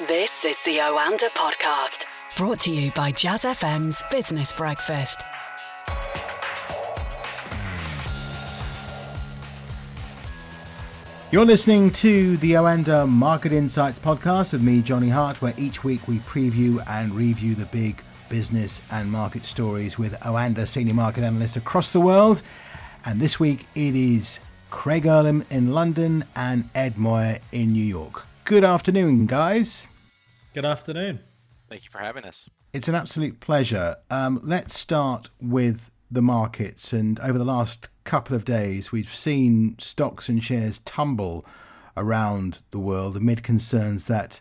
This is the Oanda podcast, brought to you by Jazz FM's Business Breakfast. You're listening to the Oanda Market Insights podcast with me, Johnny Hart, where each week we preview and review the big business and market stories with Oanda senior market analysts across the world. And this week it is Craig Erlam in London and Ed Moya in New York. Good afternoon, guys. Good afternoon. Thank you for having us. It's an absolute pleasure. Um, let's start with the markets. And over the last couple of days, we've seen stocks and shares tumble around the world amid concerns that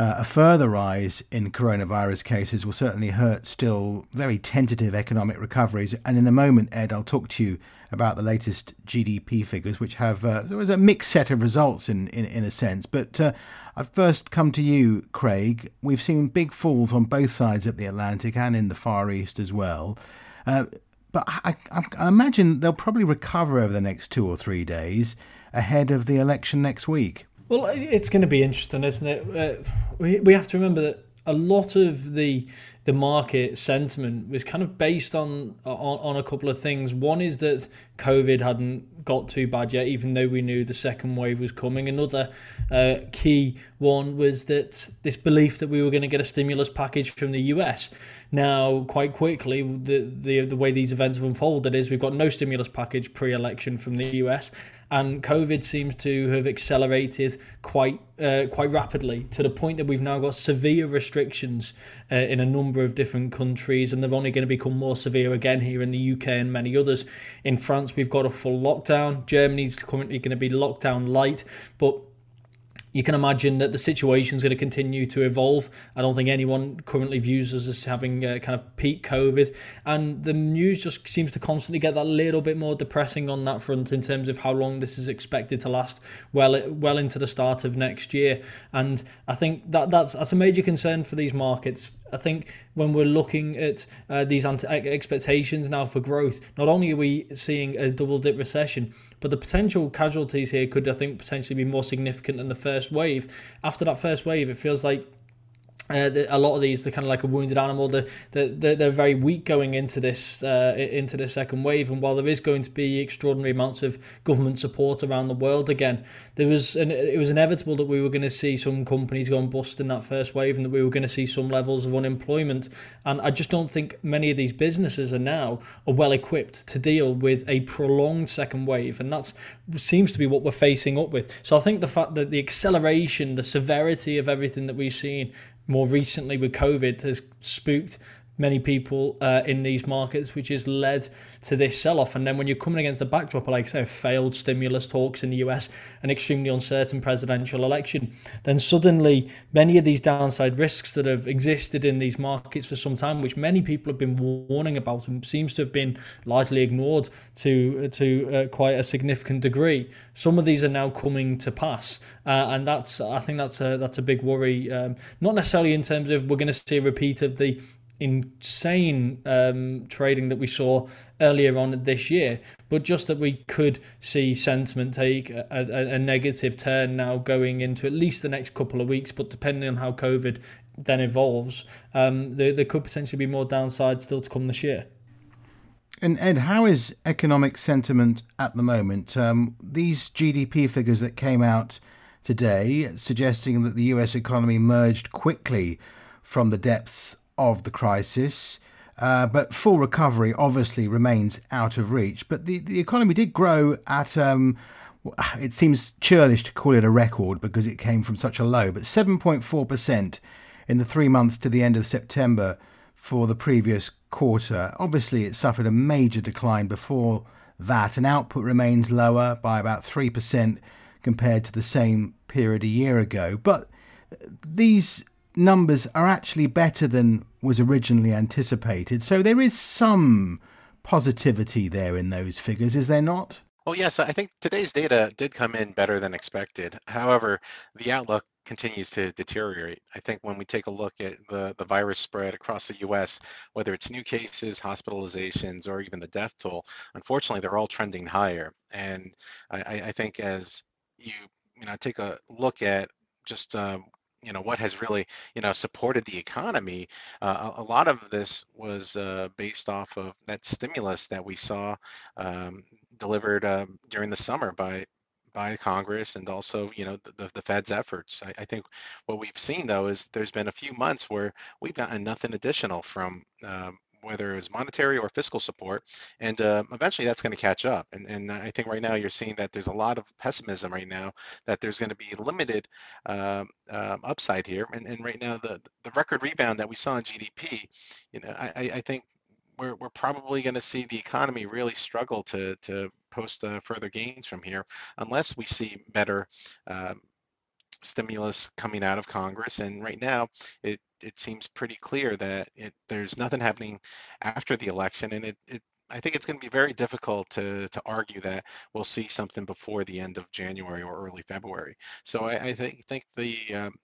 uh, a further rise in coronavirus cases will certainly hurt still very tentative economic recoveries. And in a moment, Ed, I'll talk to you about the latest GDP figures, which have uh, there was a mixed set of results in in, in a sense. But uh, I've first come to you, Craig. We've seen big falls on both sides of the Atlantic and in the Far East as well. Uh, but I, I, I imagine they'll probably recover over the next two or three days ahead of the election next week. Well, it's going to be interesting, isn't it? Uh, we, we have to remember that a lot of the the market sentiment was kind of based on, on on a couple of things. One is that COVID hadn't got too bad yet, even though we knew the second wave was coming. Another uh, key one was that this belief that we were going to get a stimulus package from the US. Now, quite quickly, the the, the way these events have unfolded is we've got no stimulus package pre-election from the US, and COVID seems to have accelerated quite uh, quite rapidly to the point that we've now got severe restrictions uh, in a number of different countries, and they're only going to become more severe again here in the UK and many others. In France, we've got a full lockdown. Germany's currently going to be lockdown light, but you can imagine that the situation is going to continue to evolve. I don't think anyone currently views us as having uh, kind of peak COVID, and the news just seems to constantly get that little bit more depressing on that front in terms of how long this is expected to last, well, well into the start of next year. And I think that that's that's a major concern for these markets. I think when we're looking at uh, these expectations now for growth, not only are we seeing a double dip recession, but the potential casualties here could, I think, potentially be more significant than the first wave. After that first wave, it feels like uh, the, a lot of these, they're kind of like a wounded animal. They're, they're, they're very weak going into this uh, into the second wave. And while there is going to be extraordinary amounts of government support around the world again, there was an, it was inevitable that we were going to see some companies going bust in that first wave, and that we were going to see some levels of unemployment. And I just don't think many of these businesses are now are well equipped to deal with a prolonged second wave, and that seems to be what we're facing up with. So I think the fact that the acceleration, the severity of everything that we've seen more recently with COVID has spooked many people uh, in these markets, which has led to this sell off. And then when you're coming against the backdrop of, like I say, failed stimulus talks in the US, an extremely uncertain presidential election, then suddenly many of these downside risks that have existed in these markets for some time, which many people have been warning about, and seems to have been largely ignored to to uh, quite a significant degree. Some of these are now coming to pass, uh, and that's I think that's a that's a big worry. Um, not necessarily in terms of we're going to see a repeat of the insane um, trading that we saw earlier on this year, but just that we could see sentiment take a, a, a, negative turn now going into at least the next couple of weeks. But depending on how COVID then evolves, um, there, there could potentially be more downside still to come this year. And Ed, how is economic sentiment at the moment? Um, these GDP figures that came out today suggesting that the US economy merged quickly from the depths of the crisis. Uh, but full recovery obviously remains out of reach. But the, the economy did grow at, um, it seems churlish to call it a record because it came from such a low, but 7.4% in the three months to the end of September for the previous quarter. Obviously, it suffered a major decline before that, and output remains lower by about 3% compared to the same period a year ago. But these numbers are actually better than was originally anticipated. So there is some positivity there in those figures, is there not? Well, yes, I think today's data did come in better than expected. However, the outlook continues to deteriorate. I think when we take a look at the, the virus spread across the US, whether it's new cases, hospitalizations, or even the death toll, unfortunately, they're all trending higher. And I, I think as you you know take a look at just um, you know what has really you know supported the economy uh, a, lot of this was uh, based off of that stimulus that we saw um, delivered uh, during the summer by by Congress and also you know the, the Fed's efforts. I, I, think what we've seen though is there's been a few months where we've gotten nothing additional from um, whether it's monetary or fiscal support, and uh, eventually that's going to catch up. And, and I think right now you're seeing that there's a lot of pessimism right now that there's going to be limited um, upside here. And, and right now the the record rebound that we saw in GDP, you know, I, I think we're, we're probably going to see the economy really struggle to to post uh, further gains from here unless we see better stimulus coming out of Congress. And right now, it it seems pretty clear that it, there's nothing happening after the election, and it, it I think it's going to be very difficult to to argue that we'll see something before the end of January or early February. So I, I think think the um,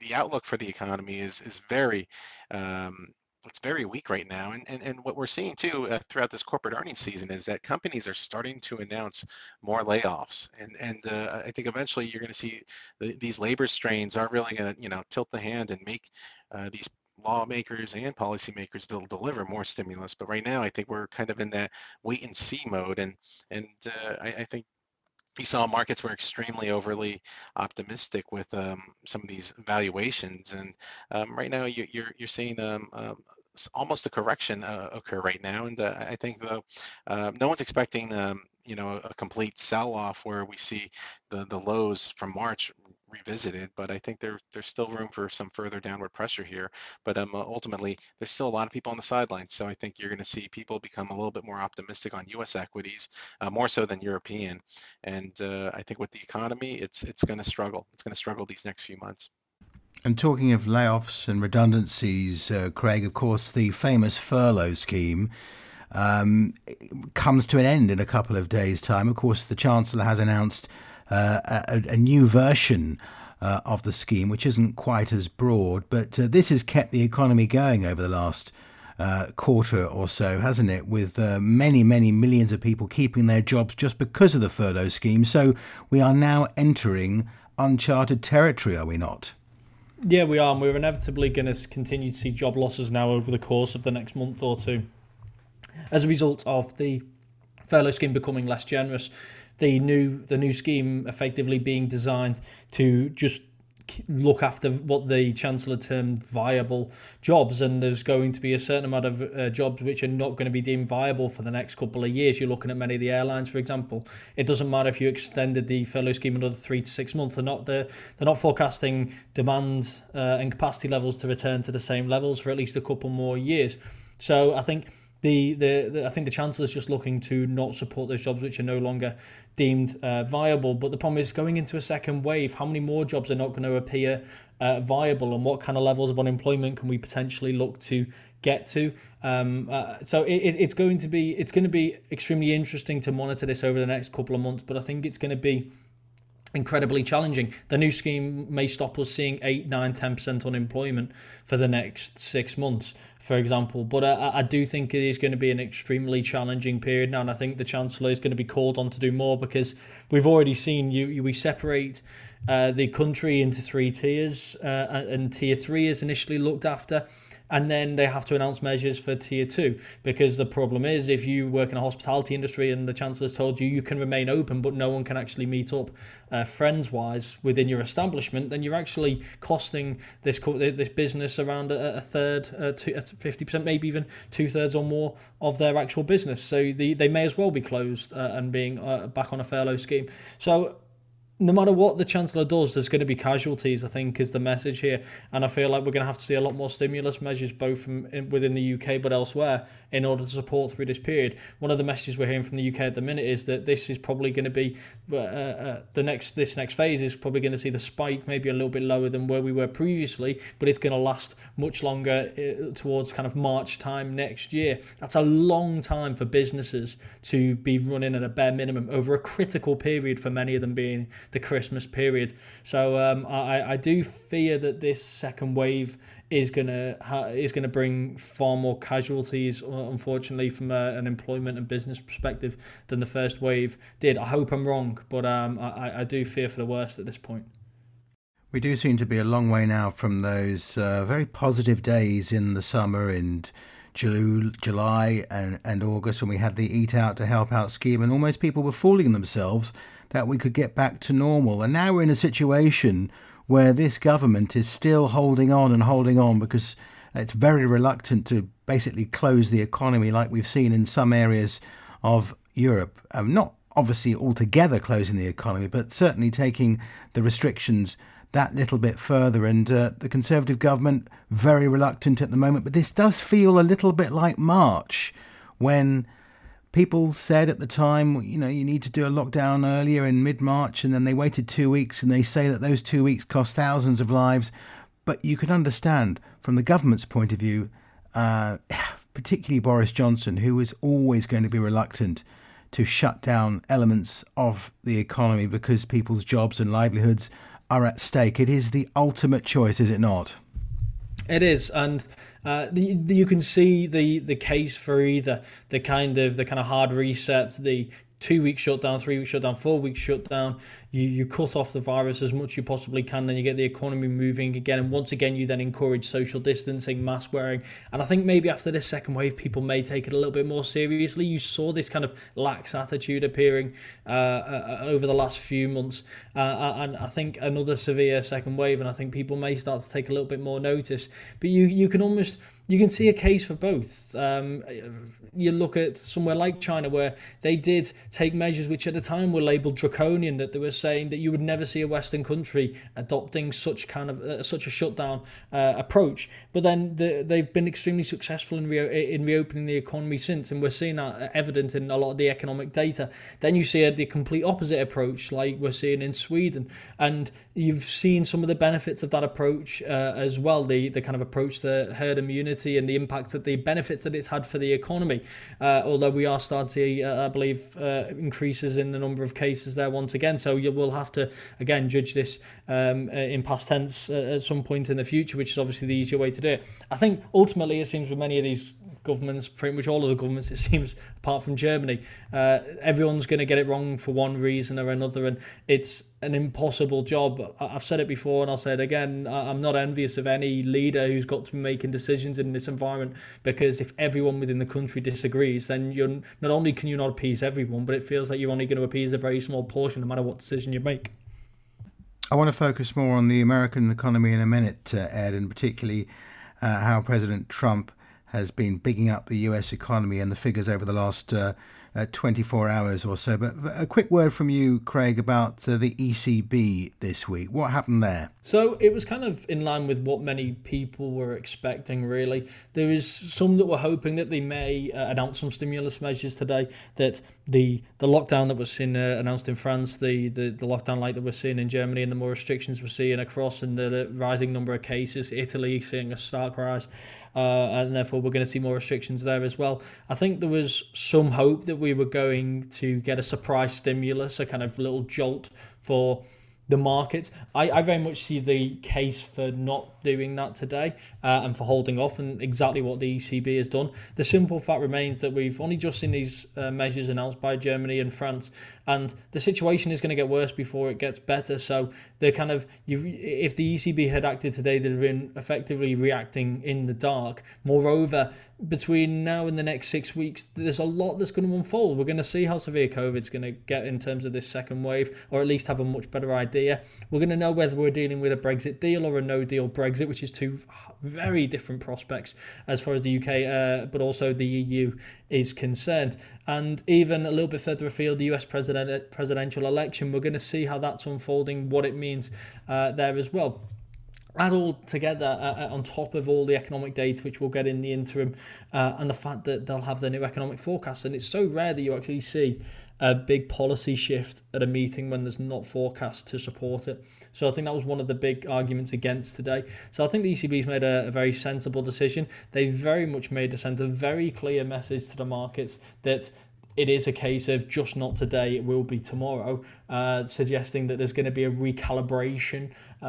the outlook for the economy is is very um, it's very weak right now. And, and, and what we're seeing too uh, throughout this corporate earnings season is that companies are starting to announce more layoffs. And, and uh, I think eventually you're going to see the, these labor strains are really going to, you know, tilt the hand and make uh, these lawmakers and policymakers to deliver more stimulus. But right now, I think we're kind of in that wait and see mode. And, and uh, I, I think you saw markets were extremely overly optimistic with um, some of these valuations, and um, right now you, are you're, you're seeing um, um almost a correction uh, occur right now. And uh, I think though uh, no one's expecting um, you know a complete sell-off where we see the the lows from March revisited, but I think there there's still room for some further downward pressure here. But um, ultimately, there's still a lot of people on the sidelines, so I think you're going to see people become a little bit more optimistic on U.S. equities, uh, more so than European. And uh, I think with the economy, it's it's going to struggle. It's going to struggle these next few months. And talking of layoffs and redundancies, uh, Craig, of course, the famous furlough scheme um, comes to an end in a couple of days' time. Of course, the Chancellor has announced uh, a, a, new version uh, of the scheme, which isn't quite as broad, but uh, this has kept the economy going over the last uh, quarter or so, hasn't it? With uh, many, many millions of people keeping their jobs just because of the furlough scheme. So we are now entering uncharted territory, are we not? Yeah, we are. And we're inevitably going to continue to see job losses now over the course of the next month or two as a result of the furlough scheme becoming less generous the new the new scheme effectively being designed to just look after what the chancellor termed viable jobs and there's going to be a certain amount of uh, jobs which are not going to be deemed viable for the next couple of years. You're looking at many of the airlines for example. It doesn't matter if you extended the furlough scheme another 3 to 6 months. They're not they're, they're not forecasting demand uh, and capacity levels to return to the same levels for at least a couple more years. So i think the, the, the I think the chancellor is just looking to not support those jobs which are no longer deemed uh, viable. But the problem is going into a second wave, how many more jobs are not going to appear uh, viable, and what kind of levels of unemployment can we potentially look to get to? Um, uh, so it, it's going to be it's going to be extremely interesting to monitor this over the next couple of months. But I think it's going to be incredibly challenging. The new scheme may stop us seeing 8, 9, 10% unemployment for the next six months, for example. But I, I do think it is going to be an extremely challenging period now, and I think the Chancellor is going to be called on to do more because we've already seen you, you we separate uh, the country into three tiers, uh, and tier three is initially looked after and then they have to announce measures for tier two. Because the problem is if you work in a hospitality industry and the chancellor's told you you can remain open but no one can actually meet up uh, friends wise within your establishment then you're actually costing this this business around a, a third uh, 50% maybe even two thirds or more of their actual business. So the, they may as well be closed uh, and being back on a furlough scheme. So no matter what the Chancellor does, there's going to be casualties, I think, is the message here. And I feel like we're going to have to see a lot more stimulus measures, both from in, within the UK but elsewhere, in order to support through this period. One of the messages we're hearing from the UK at the minute is that this is probably going to be uh, uh, the next this next phase is probably going to see the spike maybe a little bit lower than where we were previously, but it's going to last much longer uh, towards kind of March time next year. That's a long time for businesses to be running at a bare minimum over a critical period for many of them being the Christmas period. So um, I, I do fear that this second wave is gonna ha- is gonna bring far more casualties, unfortunately, from a, an employment and business perspective than the first wave did. I hope I'm wrong, but um, I, I do fear for the worst at this point. We do seem to be a long way now from those uh, very positive days in the summer and July and, and August when we had the Eat Out to Help Out scheme, and almost people were fooling themselves that we could get back to normal. And now we're in a situation where this government is still holding on and holding on because it's very reluctant to basically close the economy like we've seen in some areas of Europe. Um, not obviously altogether closing the economy, but certainly taking the restrictions that little bit further. And uh, the Conservative government very reluctant at the moment. But this does feel a little bit like March, when people said at the time, you know, you need to do a lockdown earlier in mid March, and then they waited two weeks, and they say that those two weeks cost thousands of lives. But you can understand from the government's point of view, uh, particularly Boris Johnson, who is always going to be reluctant to shut down elements of the economy because people's jobs and livelihoods are at stake. It is the ultimate choice, is it not? It is, and uh, the, the, you can see the the case for either the kind of the kind of hard resets, the two week shutdown, three week shutdown, four week shutdown. You you cut off the virus as much as you possibly can, then you get the economy moving again, and once again you then encourage social distancing, mask wearing, and I think maybe after this second wave, people may take it a little bit more seriously. You saw this kind of lax attitude appearing uh, uh, over the last few months, uh, uh, and I think another severe second wave, and I think people may start to take a little bit more notice. But you you can almost you can see a case for both. Um, you look at somewhere like China where they did take measures which at the time were labelled draconian, that they were saying that you would never see a Western country adopting such kind of uh, such a shutdown uh, approach. But then the, they've been extremely successful in re- in reopening the economy since, and we're seeing that evident in a lot of the economic data. Then you see the complete opposite approach, like we're seeing in Sweden, and you've seen some of the benefits of that approach uh, as well. The the kind of approach to herd immunity and the impact that the benefits that it's had for the economy. Uh, although we are starting to see, uh, I believe, uh, increases in the number of cases there once again. So you will have to again judge this um, uh, in past tense uh, at some point in the future, which is obviously the easier way to do it. I think ultimately it seems with many of these governments, pretty much all of the governments, it seems, apart from Germany, uh, everyone's going to get it wrong for one reason or another, and it's an impossible job. I've said it before, and I'll say it again. I'm not envious of any leader who's got to be making decisions in this environment because if everyone within the country disagrees, then you're not only can you not appease everyone, but it feels like you're only going to appease a very small portion, no matter what decision you make. I want to focus more on the American economy in a minute, uh, Ed, and particularly uh, how President Trump has been bigging up the US economy and the figures over the last uh, uh, 24 hours or so. But a quick word from you, Craig, about uh, the ECB this week. What happened there? So it was kind of in line with what many people were expecting, really. There is some that were hoping that they may uh, announce some stimulus measures today, that the the lockdown that was seen uh, announced in France, the, the, the lockdown like that we're seeing in Germany, and the more restrictions we're seeing across, and the, the rising number of cases, Italy seeing a stark rise uh, and therefore we're going to see more restrictions there as well. I think there was some hope that we were going to get a surprise stimulus, a kind of little jolt for the markets. I, I very much see the case for not doing that today uh, and for holding off, and exactly what the ECB has done. The simple fact remains that we've only just seen these uh, measures announced by Germany and France, and the situation is going to get worse before it gets better. So they're kind of, if the ECB had acted today, they'd have been effectively reacting in the dark. Moreover, between now and the next six weeks, there's a lot that's going to unfold. We're going to see how severe COVID's going to get in terms of this second wave, or at least have a much better idea. We're going to know whether we're dealing with a Brexit deal or a no deal Brexit, which is two very different prospects as far as the UK, uh, but also the EU is concerned. And even a little bit further afield, the US president, presidential election, we're going to see how that's unfolding, what it means uh, there as well add all together uh, uh, on top of all the economic data which we'll get in the interim uh, and the fact that they'll have their new economic forecast and it's so rare that you actually see a big policy shift at a meeting when there's not forecast to support it. So I think that was one of the big arguments against today. So I think the ECB's made a, a very sensible decision. They very much made a sent a very clear message to the markets that it is a case of just not today, it will be tomorrow, uh, suggesting that there's going to be a recalibration uh, uh,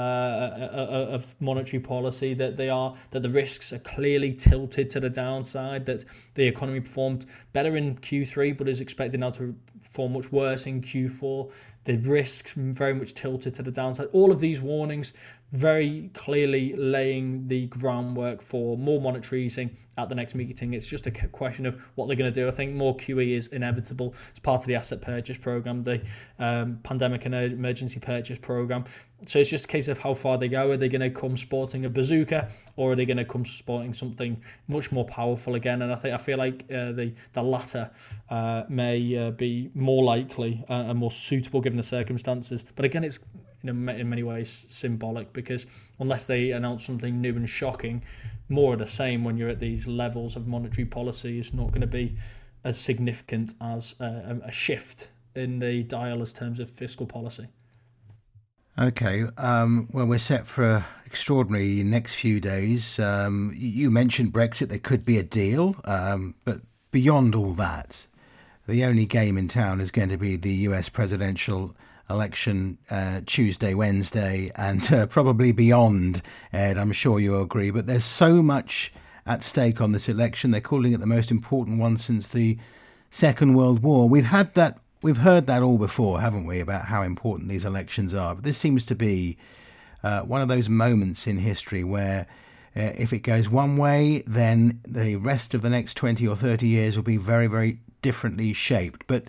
uh, of monetary policy, that they are that the risks are clearly tilted to the downside, that the economy performed better in Q3, but is expected now to perform much worse in Q4, the risks very much tilted to the downside. All of these warnings very clearly laying the groundwork for more monetary easing at the next meeting. It's just a question of what they're going to do. I think more QE is inevitable. It's part of the asset purchase program, the um, pandemic and emergency purchase program. So it's just a case of how far they go. Are they going to come sporting a bazooka, or are they going to come sporting something much more powerful again? And I think I feel like uh, the the latter uh, may uh, be more likely uh, and more suitable given the circumstances. But again, it's in, in many ways symbolic because unless they announce something new and shocking, more of the same when you're at these levels of monetary policy is not going to be as significant as a, a shift in the dial as terms of fiscal policy. Okay, um, well, we're set for an extraordinary next few days. Um, you mentioned Brexit, there could be a deal, um, but beyond all that, the only game in town is going to be the US presidential election uh, Tuesday, Wednesday, and uh, probably beyond, Ed. I'm sure you agree. But there's so much at stake on this election. They're calling it the most important one since the Second World War. We've had that. We've heard that all before, haven't we, about how important these elections are? But this seems to be uh, one of those moments in history where uh, if it goes one way, then the rest of the next 20 or 30 years will be very, very differently shaped. But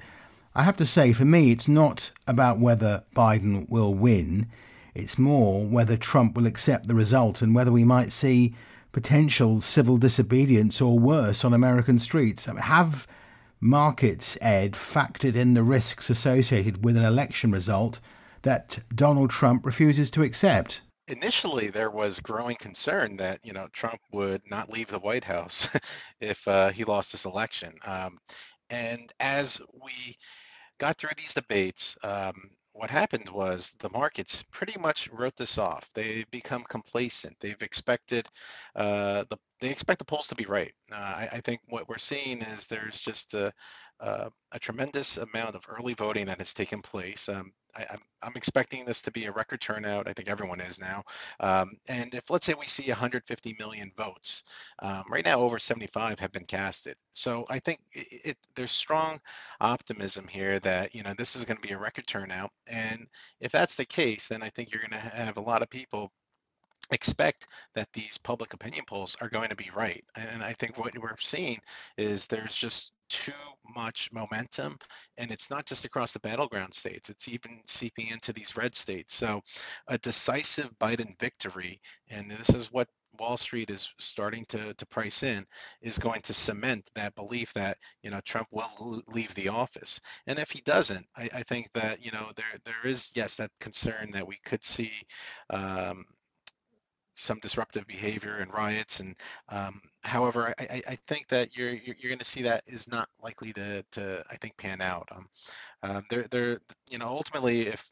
I have to say, for me, it's not about whether Biden will win. It's more whether Trump will accept the result and whether we might see potential civil disobedience or worse on American streets. have markets, Ed, factored in the risks associated with an election result that Donald Trump refuses to accept? Initially, there was growing concern that you know Trump would not leave the White House if uh, he lost this election. Um, and as we got through these debates, um, what happened was the markets pretty much wrote this off. They've become complacent. They've expected uh, the they expect the polls to be right. Uh, I, I, think what we're seeing is there's just a, uh, a tremendous amount of early voting that has taken place. Um, I, am expecting this to be a record turnout. I think everyone is now. Um, and if let's say we see 150 million votes, um, right now over 75 have been casted. So I think it, it, there's strong optimism here that you know this is going to be a record turnout. And if that's the case, then I think you're going to have a lot of people expect that these public opinion polls are going to be right. And I think what we're seeing is there's just too much momentum and it's not just across the battleground states it's even seeping into these red states so a decisive biden victory and this is what wall street is starting to, to price in is going to cement that belief that you know trump will leave the office and if he doesn't i, I think that you know there there is yes that concern that we could see um, some disruptive behavior and riots. And um, however, I, I, think that you're you're, going to see that is not likely to to I think pan out. Um, um, there there you know ultimately if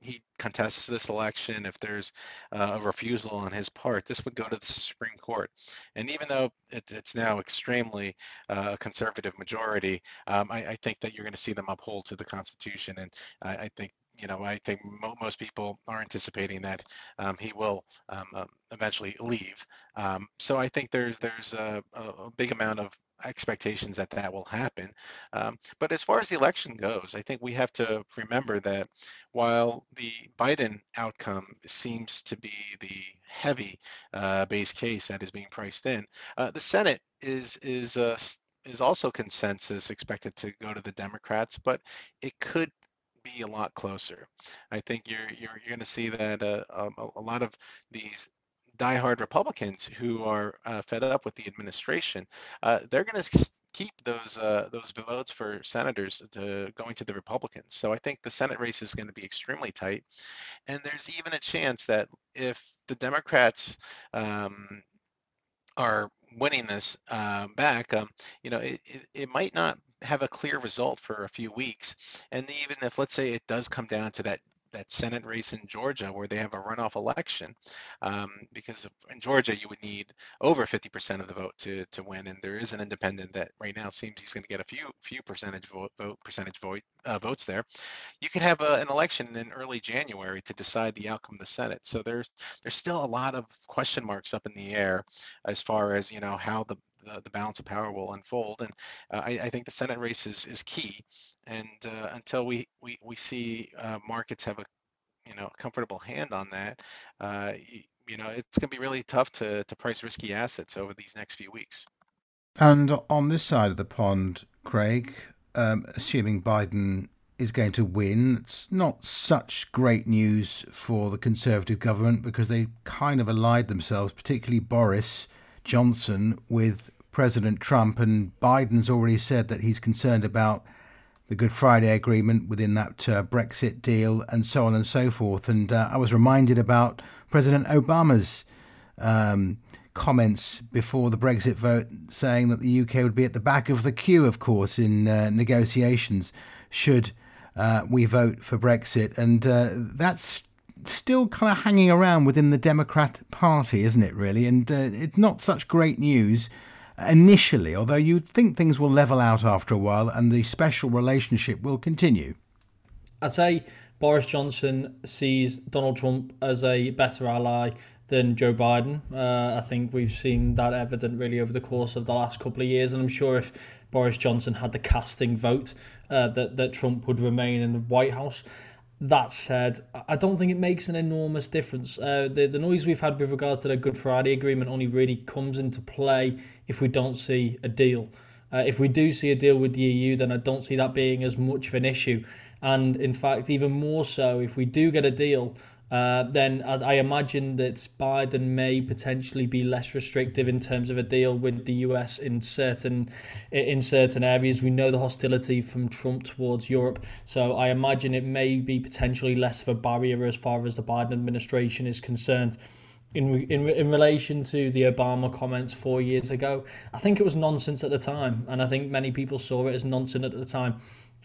he contests this election, if there's uh, a refusal on his part, this would go to the Supreme Court. And even though it, it's now extremely uh, conservative majority, um, I, I, think that you're going to see them uphold to the Constitution. And I, I think you know, I think mo- most people are anticipating that um, he will um, um, eventually leave. Um, so I think there's there's a, a, big amount of expectations that that will happen. Um, but as far as the election goes, I think we have to remember that while the Biden outcome seems to be the heavy uh, base case that is being priced in, uh, the Senate is is uh, is also consensus expected to go to the Democrats, but it could be a lot closer. I think you're you're, you're going to see that uh, um, a, a, lot of these diehard Republicans who are uh, fed up with the administration, uh, they're going to keep those uh, those votes for senators to going to the Republicans. So I think the Senate race is going to be extremely tight, and there's even a chance that if the Democrats um, are winning this uh, back, um, you know, it, it, it, might not have a clear result for a few weeks. And even if, let's say, it does come down to that that Senate race in Georgia where they have a runoff election, um, because in Georgia you would need over 50% of the vote to to win, and there is an independent that right now seems he's going to get a few few percentage vote, vote percentage vote uh, votes there. You could have a, an election in early January to decide the outcome of the Senate. So there's there's still a lot of question marks up in the air as far as you know how the the, the balance of power will unfold. And uh, I, I, think the Senate race is, is key. And uh, until we, we, we see uh, markets have a you know comfortable hand on that, uh, you, you know it's going to be really tough to, to price risky assets over these next few weeks. And on this side of the pond, Craig, um, assuming Biden is going to win. It's not such great news for the Conservative government because they kind of allied themselves, particularly Boris Johnson, with President Trump. And Biden's already said that he's concerned about the Good Friday Agreement within that uh, Brexit deal and so on and so forth. And uh, I was reminded about President Obama's. Um, comments before the Brexit vote saying that the UK would be at the back of the queue, of course, in uh, negotiations should uh, we vote for Brexit. And uh, that's still kind of hanging around within the Democrat Party, isn't it, really? And uh, it's not such great news initially, although you'd think things will level out after a while and the special relationship will continue. I'd say Boris Johnson sees Donald Trump as a better ally than Joe Biden. Uh, I think we've seen that evident really over the course of the last couple of years, and I'm sure if Boris Johnson had the casting vote uh, that that Trump would remain in the White House. That said, I don't think it makes an enormous difference. Uh, the the noise we've had with regards to the Good Friday Agreement only really comes into play if we don't see a deal. Uh, if we do see a deal with the EU, then I don't see that being as much of an issue. And in fact, even more so, if we do get a deal, uh, then I, I imagine that Biden may potentially be less restrictive in terms of a deal with the US in certain in certain areas. We know the hostility from Trump towards Europe, so I imagine it may be potentially less of a barrier as far as the Biden administration is concerned. In, in, in relation to the Obama comments four years ago, I think it was nonsense at the time, and I think many people saw it as nonsense at the time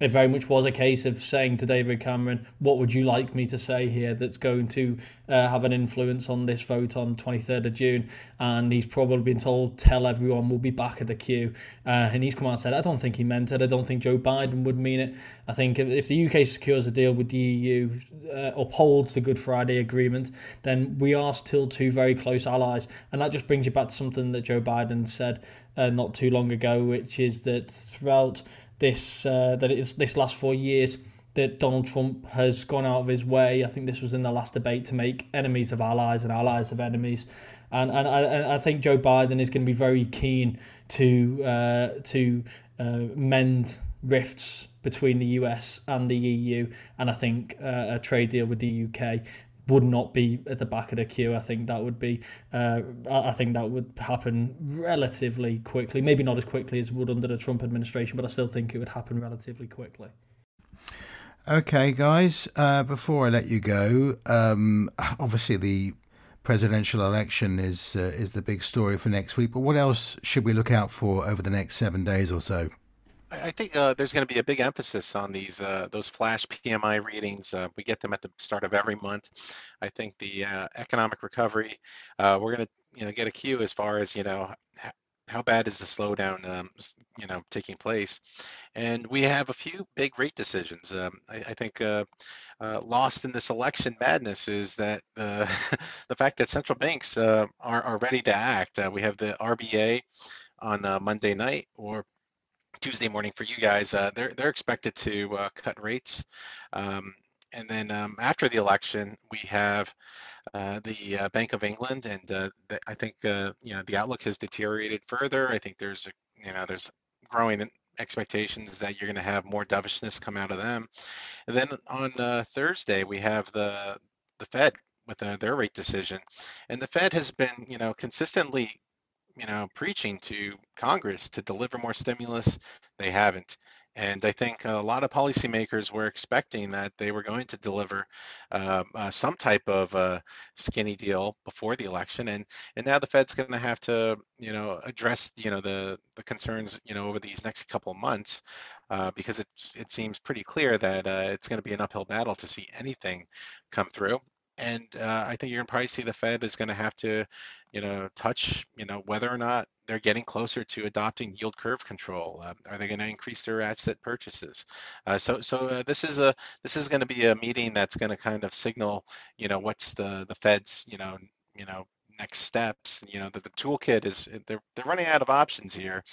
it very much was a case of saying to David Cameron, "What would you like me to say here that's going to uh, have an influence on this vote on 23rd of June?" And he's probably been told, "Tell everyone we'll be back at the queue." Uh, and he's come out and said, "I don't think he meant it. I don't think Joe Biden would mean it. I think if, the UK secures a deal with the EU, uh, upholds the Good Friday Agreement, then we are still two very close allies." And that just brings you back to something that Joe Biden said uh, not too long ago, which is that throughout this uh, that it's this last four years that Donald Trump has gone out of his way. I think this was in the last debate to make enemies of allies and allies of enemies, and and I, I think Joe Biden is going to be very keen to uh, to uh, mend rifts between the US and the EU, and I think uh, a trade deal with the UK would not be at the back of the queue. I think that would be, uh, I think that would happen relatively quickly. Maybe not as quickly as would under the Trump administration, but I still think it would happen relatively quickly. Okay, guys. Uh, before I let you go, um, obviously the presidential election is uh, is the big story for next week. But what else should we look out for over the next seven days or so? I think uh, there's going to be a big emphasis on these uh, those flash PMI readings. Uh, we get them at the start of every month. I think the uh, economic recovery, uh, we're going to you know get a cue as far as you know how bad is the slowdown um, you know taking place, and we have a few big rate decisions. Um, I, I, think uh, lost in this election madness is that the fact that central banks are are ready to act. we have the RBA on Monday night or Tuesday morning for you guys. Uh, they're they're expected to uh, cut rates, um, and then um, after the election, we have uh, the uh, Bank of England, and uh, the, I think uh, you know the outlook has deteriorated further. I think there's a, you know there's growing expectations that you're going to have more dovishness come out of them, and then on Thursday we have the the Fed with their rate decision, and the Fed has been you know consistently you know, preaching to Congress to deliver more stimulus. They haven't. And I think a lot of policymakers were expecting that they were going to deliver uh, uh, some type of uh, skinny deal before the election, and and now the Fed's going to have to you know address you know the the concerns you know over these next couple of months, uh, because it it seems pretty clear that uh, it's going to be an uphill battle to see anything come through and uh, I think you're to probably see the Fed is to have to, you know, touch, you know, whether or not they're getting closer to adopting yield curve control. Uh, are they going to increase their asset purchases? Uh, so, so uh, this is a this is going to be a meeting that's going to kind of signal, you know, what's the the Fed's, you know, you know, next steps. You know, the, the toolkit is they're they're running out of options here,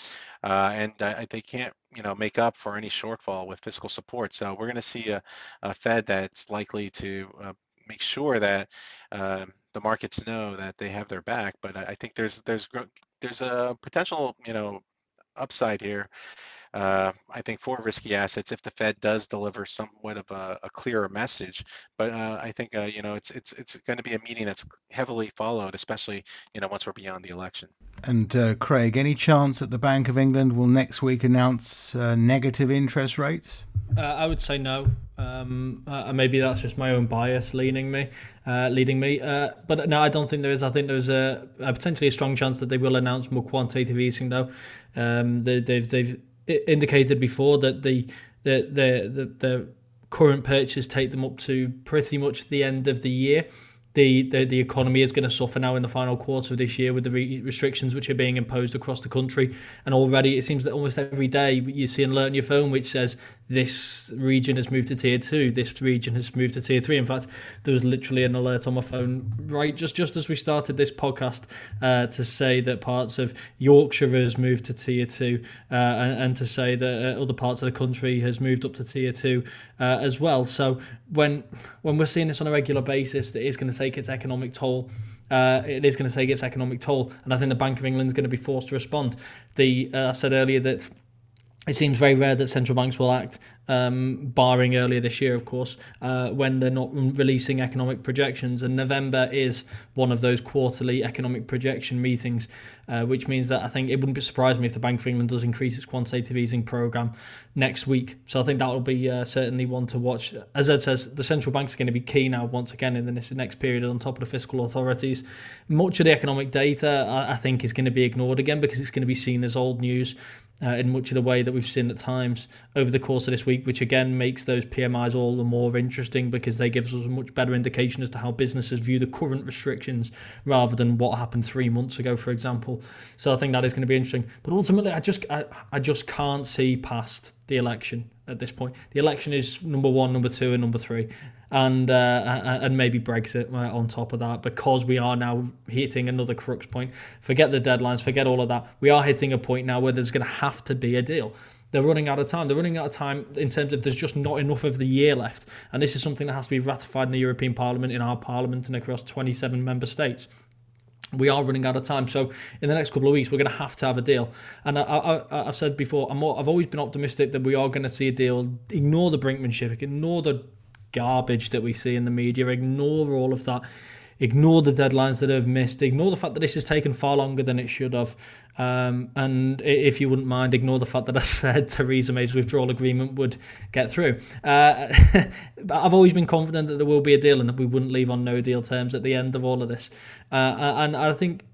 uh, and uh, they can't you know make up for any shortfall with fiscal support. So we're going to see a, a, Fed that's likely to uh, make sure that um, the markets know that they have their back. But I, I think there's there's there's a potential you know upside here uh, I think for risky assets if the Fed does deliver somewhat of a, a clearer message. But uh, I think uh, you know it's it's it's going to be a meeting that's heavily followed, especially you know once we're beyond the election. And uh, Craig, any chance that the Bank of England will next week announce uh, negative interest rates? Uh, I would say no. Um, uh, maybe that's just my own bias leaning me, uh, leading me. Uh, but no, I don't think there is. I think there's a, a, potentially a strong chance that they will announce more quantitative easing. Though um, they, they've they've indicated before that the the the the, the current purchase take them up to pretty much the end of the year the, the, the economy is going to suffer now in the final quarter of this year with the re- restrictions which are being imposed across the country. And already it seems that almost every day you see an alert on your phone which says this region has moved to tier two, this region has moved to tier three. In fact, there was literally an alert on my phone right just, just as we started this podcast uh, to say that parts of Yorkshire has moved to tier two uh, and, and, to say that uh, other parts of the country has moved up to tier two uh, as well. So when when we're seeing this on a regular basis, it is going to take its economic toll. Uh, it is going to take its economic toll, and I think the Bank of England is going to be forced to respond. The uh, I said earlier that it seems very rare that central banks will act, um, barring earlier this year, of course, uh, when they're not releasing economic projections. And November is one of those quarterly economic projection meetings, uh, which means that I think it wouldn't be surprised me if the Bank of England does increase its quantitative easing program next week. So I think that will be uh, certainly one to watch. As Ed says, the central banks are going to be key now once again in the next period on top of the fiscal authorities. Much of the economic data, I, I think, is going to be ignored again because it's going to be seen as old news uh, in much of the way that we've seen at times over the course of this week, which again makes those PMIs all the more interesting because they give us a much better indication as to how businesses view the current restrictions rather than what happened three months ago, for example. So I think that is going to be interesting. But ultimately, I just I, I just can't see past the election at this point. The election is number one, number two, and number three and uh, and maybe Brexit uh, on top of that because we are now hitting another crux point. Forget the deadlines, forget all of that. We are hitting a point now where there's going to have to be a deal. They're running out of time. They're running out of time in terms of there's just not enough of the year left. And this is something that has to be ratified in the European Parliament, in our Parliament, and across 27 member states we are running out of time. So in the next couple of weeks, we're going to have to have a deal. And I, have said before, i have always been optimistic that we are going to see a deal. Ignore the brinkmanship, ignore the garbage that we see in the media. Ignore all of that. Ignore the deadlines that have missed. Ignore the fact that this has taken far longer than it should have. Um, and if you wouldn't mind, ignore the fact that I said Theresa May's withdrawal agreement would get through. Uh, I've always been confident that there will be a deal and that we wouldn't leave on no deal terms at the end of all of this. Uh, and I think,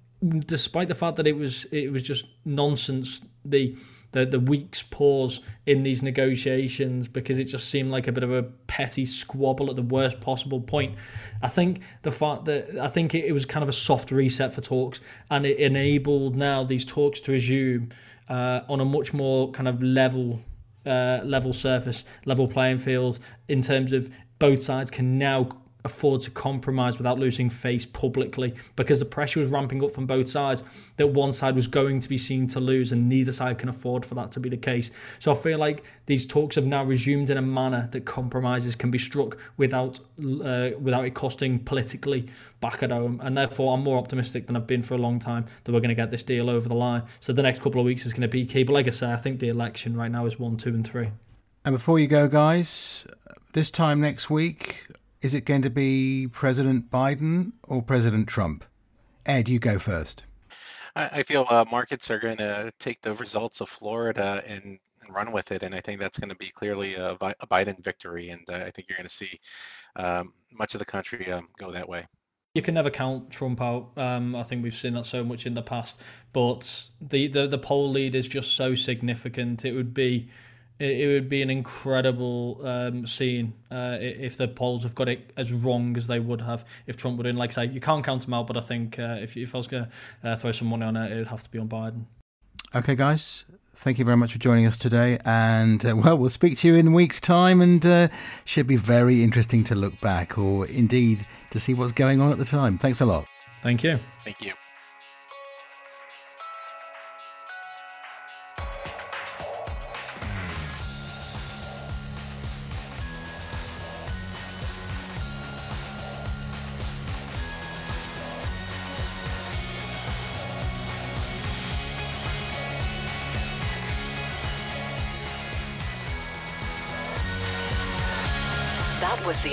despite the fact that it was it was just nonsense, the the the week's pause in these negotiations because it just seemed like a bit of a petty squabble at the worst possible point. I think the fact that I think it, it was kind of a soft reset for talks and it enabled now these talks to resume uh, on a much more kind of level uh, level surface, level playing field in terms of both sides can now afford to compromise without losing face publicly because the pressure was ramping up from both sides that one side was going to be seen to lose and neither side can afford for that to be the case. So I feel like these talks have now resumed in a manner that compromises can be struck without uh, without it costing politically back at home and therefore I'm more optimistic than I've been for a long time that we're going to get this deal over the line. So the next couple of weeks is going to be key. But like I say, I think the election right now is one, two and three. And before you go guys, this time next week is it going to be President Biden or President Trump? Ed, you go first. I, feel uh, markets are going to take the results of Florida and, and, run with it, and I think that's going to be clearly a, a Biden victory, and uh, I think you're going to see um, much of the country um, go that way. You can never count Trump out. Um, I think we've seen that so much in the past, but the, the the poll lead is just so significant. It would be it, it would be an incredible um, scene uh, if the polls have got it as wrong as they would have if Trump would in. Like I say, you can't count him out, but I think uh, if, if I was going to uh, throw some money on it, it would have to be on Biden. Okay, guys. Thank you very much for joining us today. And uh, well, we'll speak to you in a week's time and uh, should be very interesting to look back or indeed to see what's going on at the time. Thanks a lot. Thank you. Thank you.